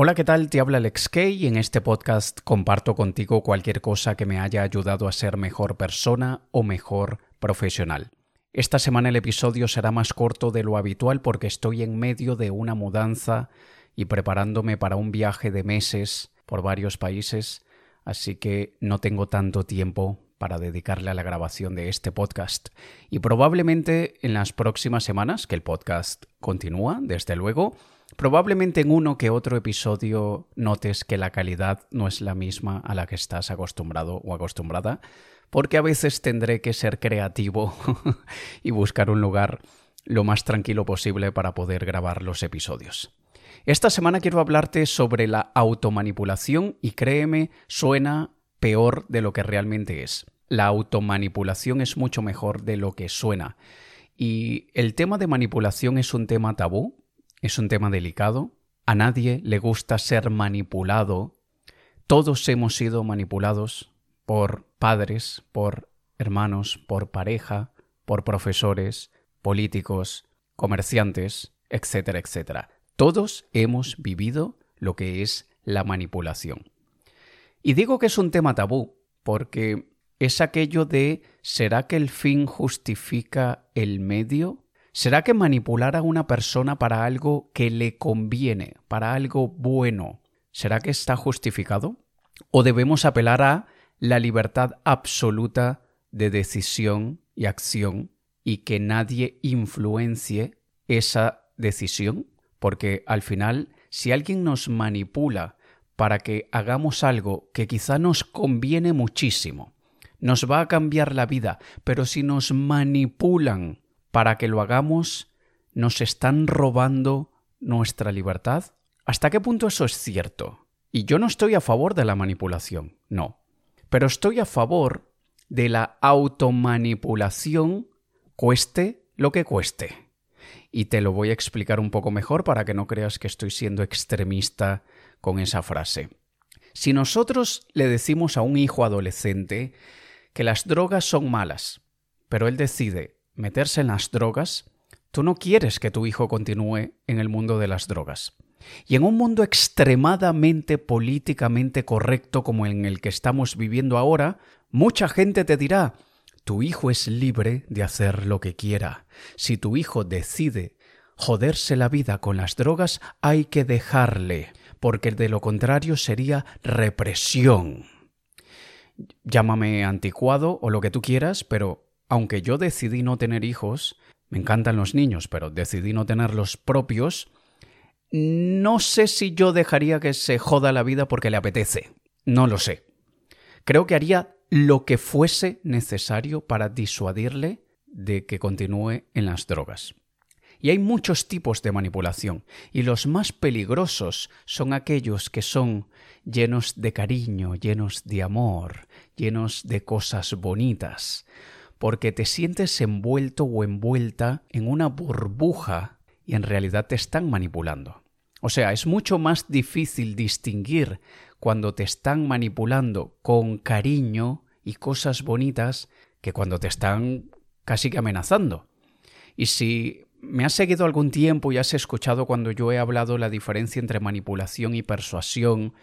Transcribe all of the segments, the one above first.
Hola, ¿qué tal? Te habla Alex Kay y en este podcast comparto contigo cualquier cosa que me haya ayudado a ser mejor persona o mejor profesional. Esta semana el episodio será más corto de lo habitual porque estoy en medio de una mudanza y preparándome para un viaje de meses por varios países, así que no tengo tanto tiempo para dedicarle a la grabación de este podcast. Y probablemente en las próximas semanas, que el podcast continúa, desde luego, Probablemente en uno que otro episodio notes que la calidad no es la misma a la que estás acostumbrado o acostumbrada, porque a veces tendré que ser creativo y buscar un lugar lo más tranquilo posible para poder grabar los episodios. Esta semana quiero hablarte sobre la automanipulación y créeme, suena peor de lo que realmente es. La automanipulación es mucho mejor de lo que suena. Y el tema de manipulación es un tema tabú, es un tema delicado. A nadie le gusta ser manipulado. Todos hemos sido manipulados por padres, por hermanos, por pareja, por profesores, políticos, comerciantes, etcétera, etcétera. Todos hemos vivido lo que es la manipulación. Y digo que es un tema tabú porque es aquello de ¿será que el fin justifica el medio? ¿Será que manipular a una persona para algo que le conviene, para algo bueno, ¿será que está justificado? ¿O debemos apelar a la libertad absoluta de decisión y acción y que nadie influencie esa decisión? Porque al final, si alguien nos manipula para que hagamos algo que quizá nos conviene muchísimo, nos va a cambiar la vida, pero si nos manipulan para que lo hagamos, nos están robando nuestra libertad? ¿Hasta qué punto eso es cierto? Y yo no estoy a favor de la manipulación, no. Pero estoy a favor de la automanipulación cueste lo que cueste. Y te lo voy a explicar un poco mejor para que no creas que estoy siendo extremista con esa frase. Si nosotros le decimos a un hijo adolescente que las drogas son malas, pero él decide meterse en las drogas, tú no quieres que tu hijo continúe en el mundo de las drogas. Y en un mundo extremadamente políticamente correcto como en el que estamos viviendo ahora, mucha gente te dirá, tu hijo es libre de hacer lo que quiera. Si tu hijo decide joderse la vida con las drogas, hay que dejarle, porque de lo contrario sería represión. Llámame anticuado o lo que tú quieras, pero aunque yo decidí no tener hijos, me encantan los niños, pero decidí no tener los propios, no sé si yo dejaría que se joda la vida porque le apetece. No lo sé. Creo que haría lo que fuese necesario para disuadirle de que continúe en las drogas. Y hay muchos tipos de manipulación, y los más peligrosos son aquellos que son llenos de cariño, llenos de amor, llenos de cosas bonitas porque te sientes envuelto o envuelta en una burbuja y en realidad te están manipulando. O sea, es mucho más difícil distinguir cuando te están manipulando con cariño y cosas bonitas que cuando te están casi que amenazando. Y si me has seguido algún tiempo y has escuchado cuando yo he hablado la diferencia entre manipulación y persuasión,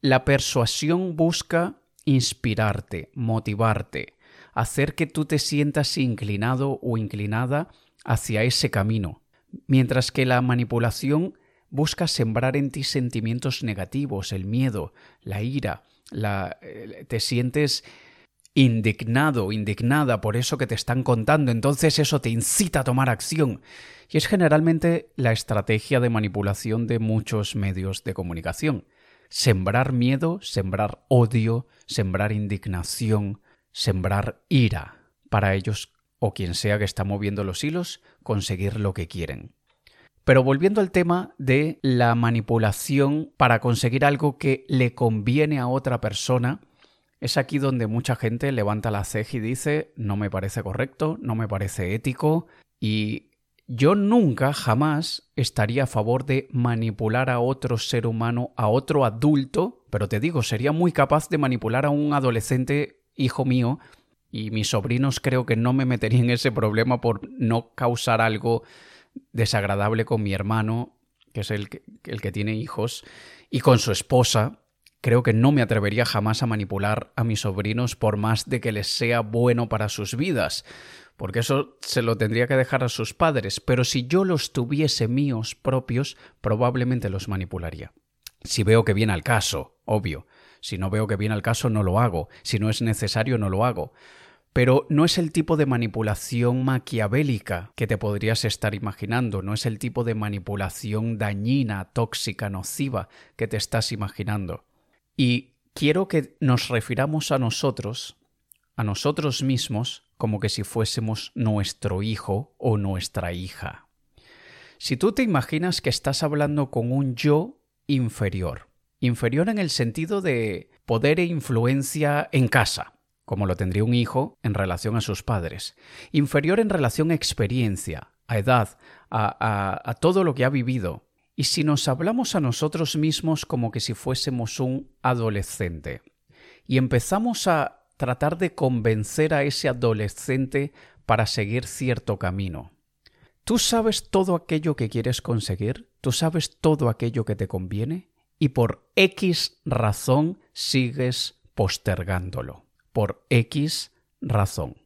la persuasión busca inspirarte, motivarte, hacer que tú te sientas inclinado o inclinada hacia ese camino, mientras que la manipulación busca sembrar en ti sentimientos negativos, el miedo, la ira, la, eh, te sientes indignado, indignada por eso que te están contando, entonces eso te incita a tomar acción. Y es generalmente la estrategia de manipulación de muchos medios de comunicación. Sembrar miedo, sembrar odio, sembrar indignación, sembrar ira para ellos o quien sea que está moviendo los hilos conseguir lo que quieren. Pero volviendo al tema de la manipulación para conseguir algo que le conviene a otra persona, es aquí donde mucha gente levanta la ceja y dice no me parece correcto, no me parece ético y yo nunca, jamás estaría a favor de manipular a otro ser humano, a otro adulto, pero te digo, sería muy capaz de manipular a un adolescente hijo mío y mis sobrinos creo que no me meterían en ese problema por no causar algo desagradable con mi hermano que es el que, el que tiene hijos, y con su esposa, creo que no me atrevería jamás a manipular a mis sobrinos por más de que les sea bueno para sus vidas, porque eso se lo tendría que dejar a sus padres, pero si yo los tuviese míos propios, probablemente los manipularía. Si veo que viene al caso, obvio. Si no veo que viene al caso, no lo hago. Si no es necesario, no lo hago. Pero no es el tipo de manipulación maquiavélica que te podrías estar imaginando, no es el tipo de manipulación dañina, tóxica, nociva que te estás imaginando. Y quiero que nos refiramos a nosotros, a nosotros mismos, como que si fuésemos nuestro hijo o nuestra hija. Si tú te imaginas que estás hablando con un yo inferior, inferior en el sentido de poder e influencia en casa, como lo tendría un hijo en relación a sus padres, inferior en relación a experiencia, a edad, a, todo lo que ha vivido. Y si nos hablamos a nosotros mismos como que si fuésemos un adolescente, y empezamos a tratar de convencer a ese adolescente para seguir cierto camino. ¿Tú sabes todo aquello que quieres conseguir? ¿Tú sabes todo aquello que te conviene? Y por X razón sigues postergándolo por X razón.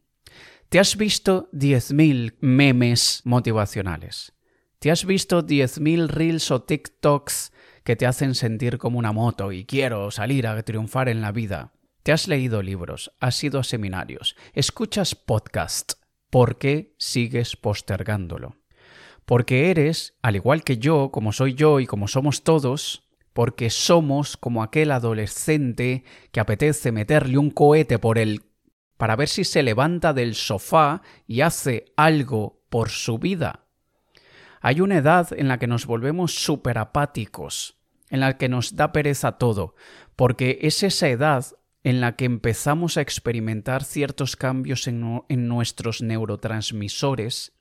¿Te has visto 10.000 memes motivacionales? ¿Te has visto 10.000 reels o TikToks que te hacen sentir como una moto y quiero salir a triunfar en la vida? ¿Te has leído libros? ¿Has ido a seminarios? ¿Escuchas podcasts? ¿Por qué sigues postergándolo? Porque eres, al igual que yo, como soy yo y como somos todos, porque somos como aquel adolescente que apetece meterle un cohete por el para ver si se levanta del sofá y hace algo por su vida. Hay una edad en la que nos volvemos súper apáticos, en la que nos da pereza todo, porque es esa edad en la que empezamos a experimentar ciertos cambios en, en nuestros neurotransmisores,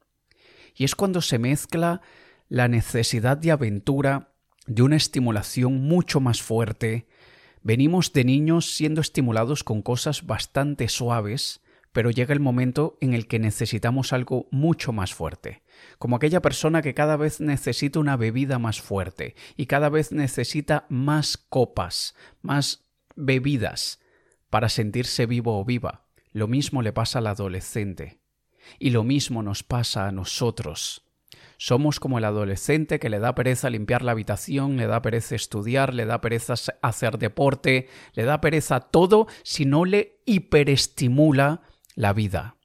y es cuando se mezcla la necesidad de aventura de una estimulación mucho más fuerte. Venimos de niños siendo estimulados con cosas bastante suaves, pero llega el momento en el que necesitamos algo mucho más fuerte, como aquella persona que cada vez necesita una bebida más fuerte y cada vez necesita más copas, más bebidas para sentirse vivo o viva. Lo mismo le pasa al adolescente. Y lo mismo nos pasa a nosotros. Somos como el adolescente que le da pereza limpiar la habitación, le da pereza estudiar, le da pereza hacer deporte, le da pereza todo si no le hiperestimula la vida.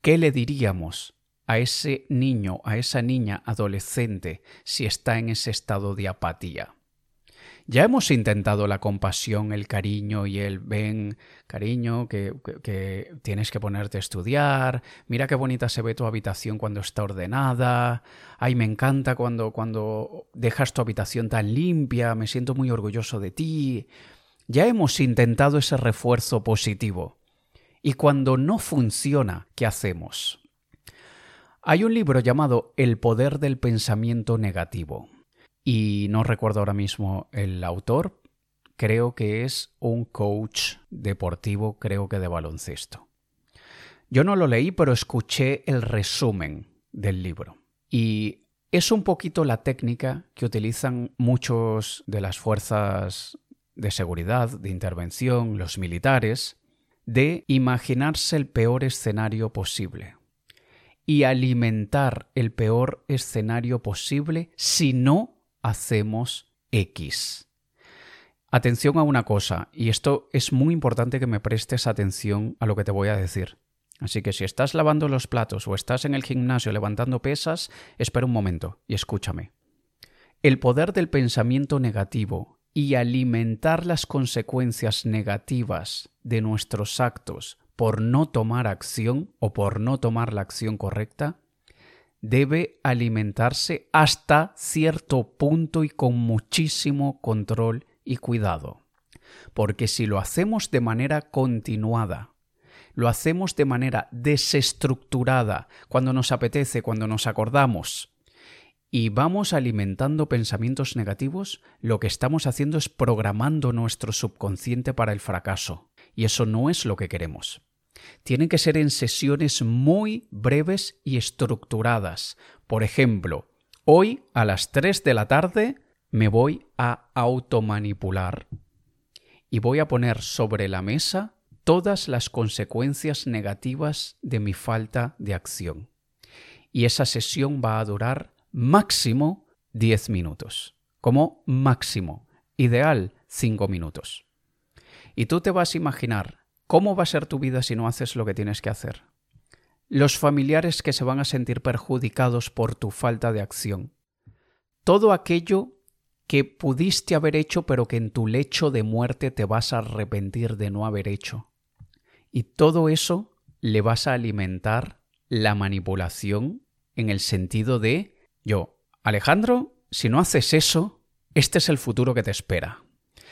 ¿Qué le diríamos a ese niño, a esa niña adolescente si está en ese estado de apatía? Ya hemos intentado la compasión, el cariño y el ven, cariño, que, que, tienes que ponerte a estudiar, mira qué bonita se ve tu habitación cuando está ordenada, ay, me encanta cuando, cuando dejas tu habitación tan limpia, me siento muy orgulloso de ti. Ya hemos intentado ese refuerzo positivo. Y cuando no funciona, ¿qué hacemos? Hay un libro llamado El poder del pensamiento negativo y no recuerdo ahora mismo el autor, creo que es un coach deportivo, creo que de baloncesto. Yo no lo leí, pero escuché el resumen del libro. Y es un poquito la técnica que utilizan muchos de las fuerzas de seguridad, de intervención, los militares, de imaginarse el peor escenario posible y alimentar el peor escenario posible si no hacemos X. Atención a una cosa, y esto es muy importante que me prestes atención a lo que te voy a decir. Así que si estás lavando los platos o estás en el gimnasio levantando pesas, espera un momento y escúchame. El poder del pensamiento negativo y alimentar las consecuencias negativas de nuestros actos por no tomar acción o por no tomar la acción correcta debe alimentarse hasta cierto punto y con muchísimo control y cuidado. Porque si lo hacemos de manera continuada, lo hacemos de manera desestructurada, cuando nos apetece, cuando nos acordamos, y vamos alimentando pensamientos negativos, lo que estamos haciendo es programando nuestro subconsciente para el fracaso. Y eso no es lo que queremos. Tienen que ser en sesiones muy breves y estructuradas. Por ejemplo, Hoy a las 3 de la tarde me voy a automanipular y voy a poner sobre la mesa todas las consecuencias negativas de mi falta de acción. Y esa sesión va a durar máximo 10 minutos. Como máximo. Ideal 5 minutos. Y tú te vas a imaginar cómo va a ser tu vida si no haces lo que tienes que hacer. Los familiares que se van a sentir perjudicados por tu falta de acción. Todo aquello que pudiste haber hecho pero que en tu lecho de muerte te vas a arrepentir de no haber hecho. Y todo eso le vas a alimentar la manipulación en el sentido de yo, Alejandro, si no haces eso, este es el futuro que te espera.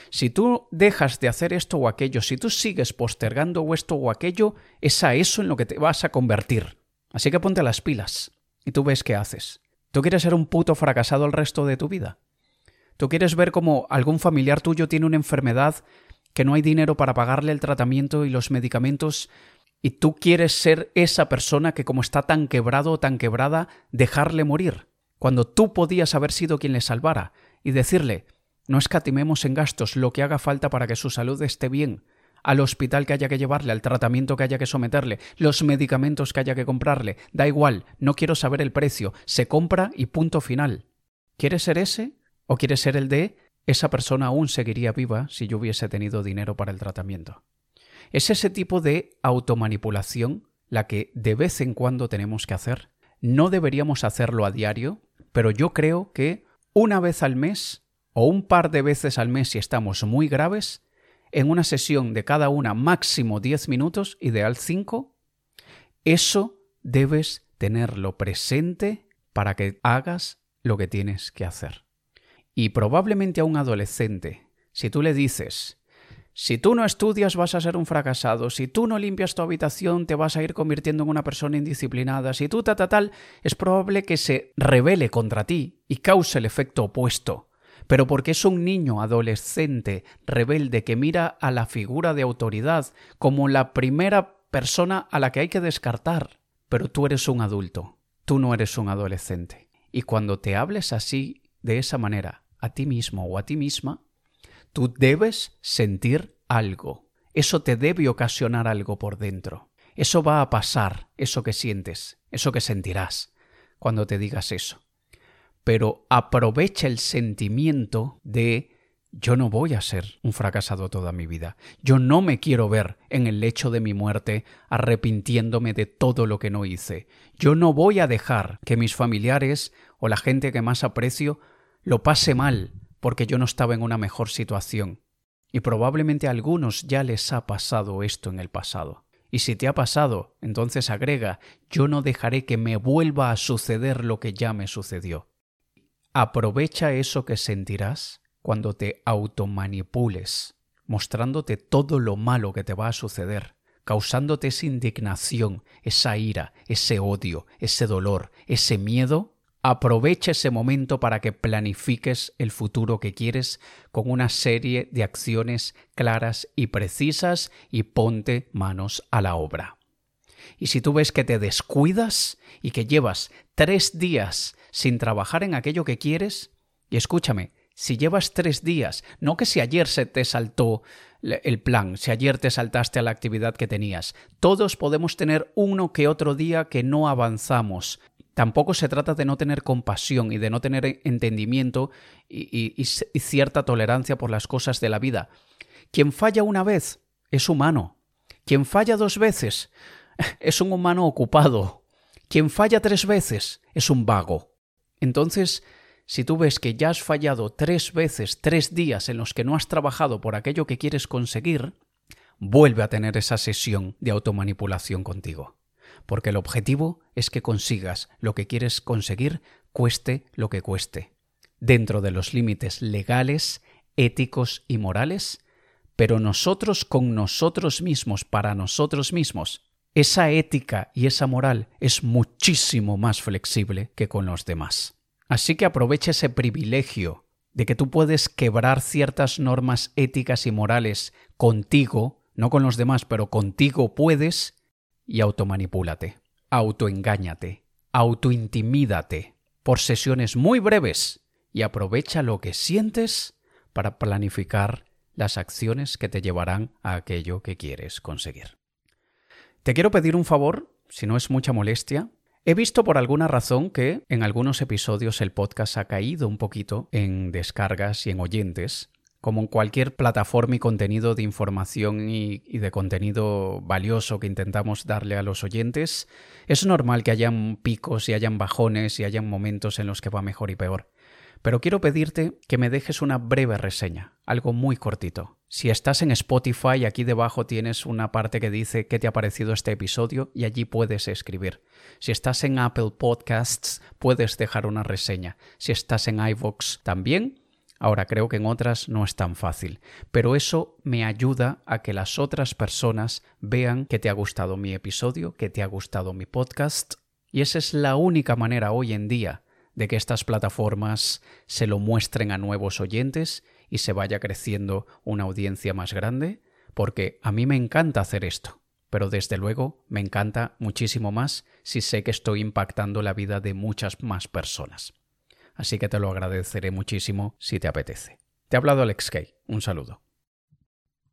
Si tú dejas de hacer esto o aquello, si tú sigues postergando esto o aquello, es a eso en lo que te vas a convertir. Así que ponte las pilas y tú ves qué haces. ¿Tú quieres ser un puto fracasado el resto de tu vida? Tú quieres ver cómo algún familiar tuyo tiene una enfermedad que no hay dinero para pagarle el tratamiento y los medicamentos y tú quieres ser esa persona que como está tan quebrado o tan quebrada, dejarle morir, cuando tú podías haber sido quien le salvara y decirle, no escatimemos en gastos lo que haga falta para que su salud esté bien, al hospital que haya que llevarle, al tratamiento que haya que someterle, los medicamentos que haya que comprarle, da igual, no quiero saber el precio, se compra y punto final. ¿Quieres ser ese? ¿O quiere ser el de esa persona aún seguiría viva si yo hubiese tenido dinero para el tratamiento? Es ese tipo de automanipulación la que de vez en cuando tenemos que hacer. No deberíamos hacerlo a diario, pero yo creo que una vez al mes o un par de veces al mes si estamos muy graves, en una sesión de cada una máximo 10 minutos, ideal 5, eso debes tenerlo presente para que hagas lo que tienes que hacer. Y probablemente a un adolescente, si tú le dices, si tú no estudias vas a ser un fracasado, si tú no limpias tu habitación te vas a ir convirtiendo en una persona indisciplinada, si tú ta, ta tal, es probable que se revele contra ti y cause el efecto opuesto. Pero porque es un niño adolescente rebelde que mira a la figura de autoridad como la primera persona a la que hay que descartar. Pero tú eres un adulto, tú no eres un adolescente. Y cuando te hables así de esa manera a ti mismo o a ti misma, tú debes sentir algo. Eso te debe ocasionar algo por dentro. Eso va a pasar, eso que sientes, eso que sentirás cuando te digas eso. Pero aprovecha el sentimiento de yo no voy a ser un fracasado toda mi vida. Yo no me quiero ver en el lecho de mi muerte arrepintiéndome de todo lo que no hice. Yo no voy a dejar que mis familiares o la gente que más aprecio lo pase mal porque yo no estaba en una mejor situación. Y probablemente a algunos ya les ha pasado esto en el pasado. Y si te ha pasado, entonces agrega, yo no dejaré que me vuelva a suceder lo que ya me sucedió. Aprovecha eso que sentirás cuando te automanipules, mostrándote todo lo malo que te va a suceder, causándote esa indignación, esa ira, ese odio, ese dolor, ese miedo Aprovecha ese momento para que planifiques el futuro que quieres con una serie de acciones claras y precisas y ponte manos a la obra. Y si tú ves que te descuidas y que llevas tres días sin trabajar en aquello que quieres, y escúchame, si llevas tres días, no que si ayer se te saltó el plan, si ayer te saltaste a la actividad que tenías, todos podemos tener uno que otro día que no avanzamos, Tampoco se trata de no tener compasión y de no tener entendimiento y, cierta tolerancia por las cosas de la vida. Quien falla una vez es humano. Quien falla dos veces es un humano ocupado. Quien falla tres veces es un vago. Entonces, si tú ves que ya has fallado tres veces, tres días en los que no has trabajado por aquello que quieres conseguir, vuelve a tener esa sesión de automanipulación contigo porque el objetivo es que consigas lo que quieres conseguir cueste lo que cueste, dentro de los límites legales, éticos y morales, pero nosotros con nosotros mismos, para nosotros mismos, esa ética y esa moral es muchísimo más flexible que con los demás. Así que aprovecha ese privilegio de que tú puedes quebrar ciertas normas éticas y morales contigo, no con los demás, pero contigo puedes y automanipúlate, autoengáñate, autointimídate. por sesiones muy breves y aprovecha lo que sientes para planificar las acciones que te llevarán a aquello que quieres conseguir. Te quiero pedir un favor, si no es mucha molestia. He visto por alguna razón que en algunos episodios el podcast ha caído un poquito en descargas y en oyentes, como en cualquier plataforma y contenido de información y, de contenido valioso que intentamos darle a los oyentes, es normal que hayan picos y hayan bajones y hayan momentos en los que va mejor y peor. Pero quiero pedirte que me dejes una breve reseña, algo muy cortito. Si estás en Spotify, aquí debajo tienes una parte que dice qué te ha parecido este episodio y allí puedes escribir. Si estás en Apple Podcasts, puedes dejar una reseña. Si estás en iVoox, también. Ahora creo que en otras no es tan fácil, pero eso me ayuda a que las otras personas vean que te ha gustado mi episodio, que te ha gustado mi podcast. Y esa es la única manera hoy en día de que estas plataformas se lo muestren a nuevos oyentes y se vaya creciendo una audiencia más grande, porque a mí me encanta hacer esto, pero desde luego me encanta muchísimo más si sé que estoy impactando la vida de muchas más personas. Así que te lo agradeceré muchísimo si te apetece. Te ha hablado Alex Kay. Un saludo.